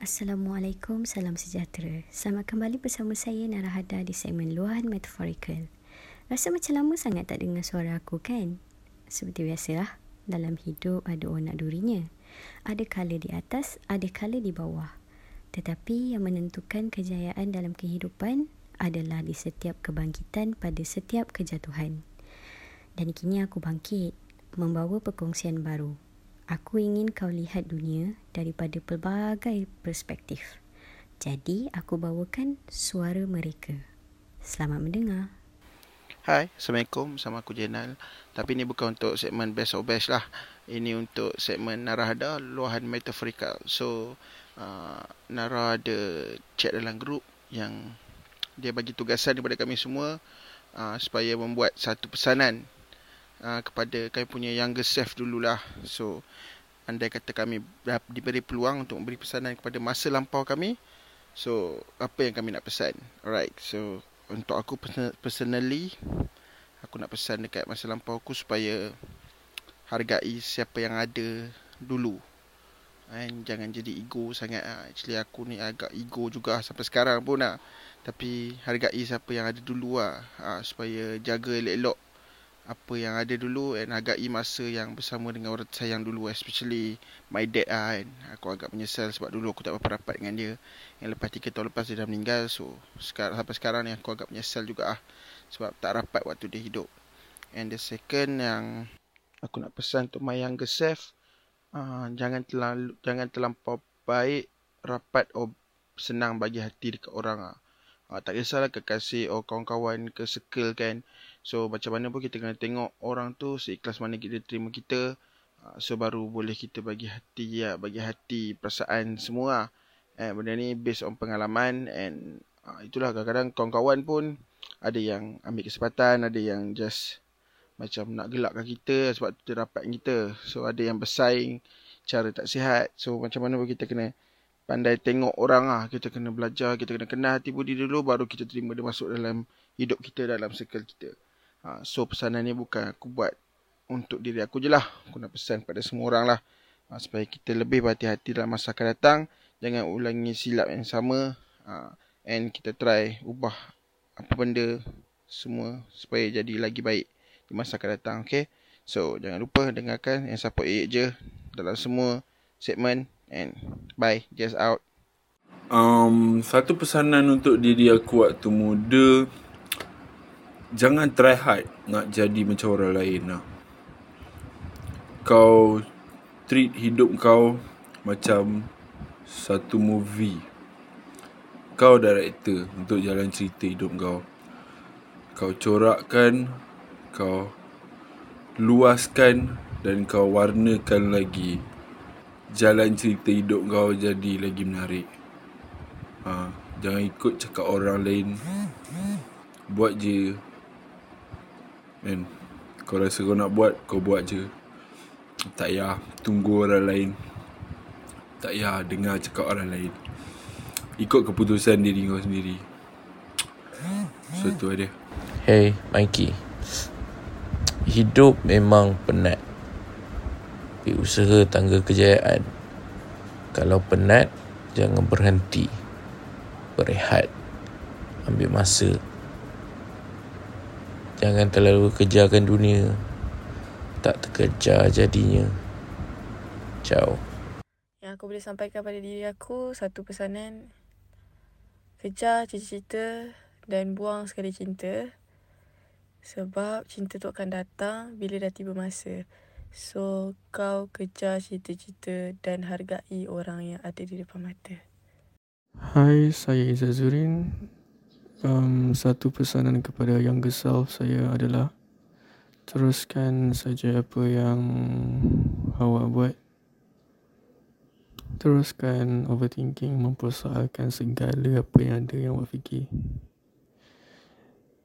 Assalamualaikum, salam sejahtera. Selamat kembali bersama saya Narahada di segmen Luahan Metaphorical. Rasa macam lama sangat tak dengar suara aku kan? Seperti biasalah, dalam hidup ada onak durinya. Ada kala di atas, ada kala di bawah. Tetapi yang menentukan kejayaan dalam kehidupan adalah di setiap kebangkitan pada setiap kejatuhan. Dan kini aku bangkit, membawa perkongsian baru. Aku ingin kau lihat dunia daripada pelbagai perspektif. Jadi, aku bawakan suara mereka. Selamat mendengar. Hai, Assalamualaikum. Sama aku Jenal. Tapi ini bukan untuk segmen Best of Best lah. Ini untuk segmen Narahada, Luahan Metaforikal. So, uh, Nara ada chat dalam grup yang dia bagi tugasan kepada kami semua uh, supaya membuat satu pesanan uh, kepada kami punya younger self dululah. So, andai kata kami diberi peluang untuk memberi pesanan kepada masa lampau kami, so, apa yang kami nak pesan? Alright, so, untuk aku personally, aku nak pesan dekat masa lampau aku supaya hargai siapa yang ada dulu. And jangan jadi ego sangat lah. Actually aku ni agak ego juga sampai sekarang pun lah. Tapi hargai siapa yang ada dulu lah. Ha, supaya jaga elok-elok apa yang ada dulu and hargai masa yang bersama dengan orang sayang dulu especially my dad lah kan. Aku agak menyesal sebab dulu aku tak berapa rapat dengan dia. Yang lepas 3 tahun lepas dia dah meninggal so sekarang, sampai sekarang ni aku agak menyesal juga lah sebab tak rapat waktu dia hidup. And the second yang aku nak pesan untuk my younger self uh, jangan terlalu jangan terlampau baik rapat or senang bagi hati dekat orang ah. Uh, tak kisahlah kekasih atau kawan-kawan ke circle kan so macam mana pun kita kena tengok orang tu seikhlas mana kita terima kita uh, so baru boleh kita bagi hati ya bagi hati perasaan semua eh benda ni based on pengalaman and itulah kadang-kadang kawan-kawan pun ada yang ambil kesempatan ada yang just macam nak gelakkan kita sebab tu rapat kita. So ada yang bersaing cara tak sihat. So macam mana pun kita kena pandai tengok orang ah kita kena belajar kita kena kenal hati budi dulu baru kita terima dia masuk dalam hidup kita dalam circle kita ha, so pesanan ni bukan aku buat untuk diri aku je lah. Aku nak pesan pada semua orang lah. Ha, supaya kita lebih berhati-hati dalam masa akan datang. Jangan ulangi silap yang sama. Ha, and kita try ubah apa benda semua supaya jadi lagi baik di masa akan datang okay? So jangan lupa dengarkan yang support je dalam semua segmen. And bye, just out. Um, satu pesanan untuk diri aku waktu muda, jangan try hard nak jadi macam orang lain lah. Kau treat hidup kau macam satu movie. Kau director untuk jalan cerita hidup kau. Kau corakkan, kau luaskan dan kau warnakan lagi jalan cerita hidup kau jadi lagi menarik. Ha, jangan ikut cakap orang lain. Buat je. Man, kau rasa kau nak buat, kau buat je. Tak payah tunggu orang lain. Tak payah dengar cakap orang lain. Ikut keputusan diri kau sendiri. So tu ada. Hey, Mikey. Hidup memang penat tapi usaha tangga kejayaan. Kalau penat, jangan berhenti. Berehat. Ambil masa. Jangan terlalu kejarkan dunia. Tak terkejar jadinya. Ciao. Yang aku boleh sampaikan pada diri aku, satu pesanan. Kejar cita-cita dan buang sekali cinta. Sebab cinta tu akan datang bila dah tiba masa. So kau kejar cita-cita dan hargai orang yang ada di depan mata. Hai, saya Izazurin. Um, satu pesanan kepada younger self saya adalah teruskan saja apa yang awak buat. Teruskan overthinking mempersoalkan segala apa yang ada yang awak fikir.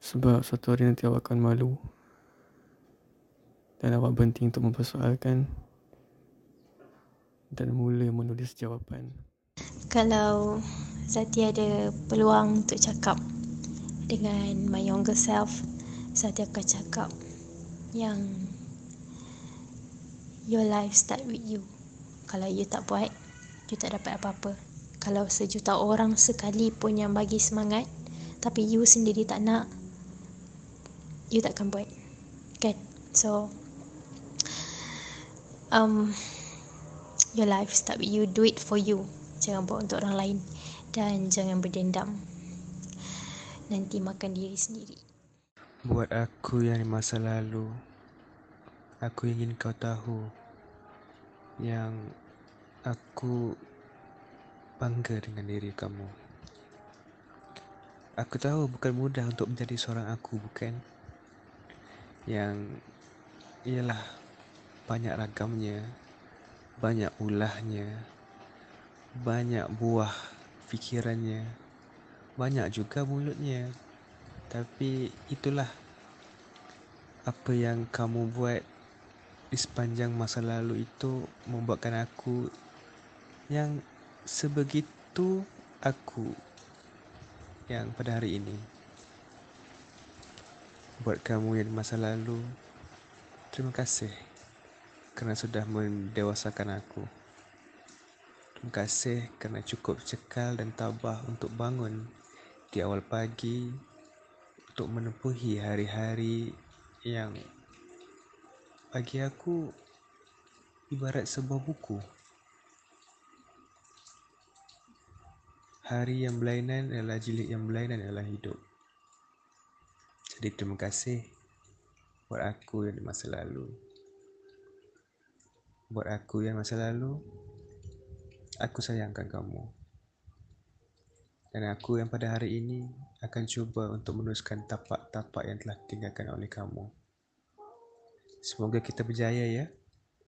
Sebab satu hari nanti awak akan malu dan awak berhenti untuk mempersoalkan dan mula menulis jawapan. Kalau Zati ada peluang untuk cakap dengan my younger self, Zati akan cakap yang your life start with you. Kalau you tak buat, you tak dapat apa-apa. kalau sejuta orang sekali pun yang bagi semangat tapi you sendiri tak nak you takkan buat. Kan? So um your life start with you. Do it for you. Jangan buat untuk orang lain. Dan jangan berdendam nanti makan diri sendiri. Buat aku yang di masa lalu. Aku ingin kau tahu Yang Aku Bangga dengan diri kamu. Aku tahu bukan mudah untuk menjadi seorang aku bukan? Yang Ialah Banyak ragamnya Banyak ulahnya Banyak buah Fikirannya Banyak juga mulutnya tapi itulah apa yang kamu buat di sepanjang masa lalu itu membuatkan aku yang sebegitu aku yang pada hari ini. Buat kamu yang di masa lalu, terima kasih kerana sudah mendewasakan aku. Terima kasih kerana cukup cekal dan tabah untuk bangun di awal pagi untuk menempuhi hari-hari yang bagi aku ibarat sebuah buku. Hari yang berlainan adalah jilid yang berlainan adalah hidup. Jadi terima kasih buat aku yang di masa lalu. Buat aku yang masa lalu, aku sayangkan kamu. Dan aku yang pada hari ini akan cuba untuk meneruskan tapak-tapak yang telah ditinggalkan oleh kamu. Semoga kita berjaya ya.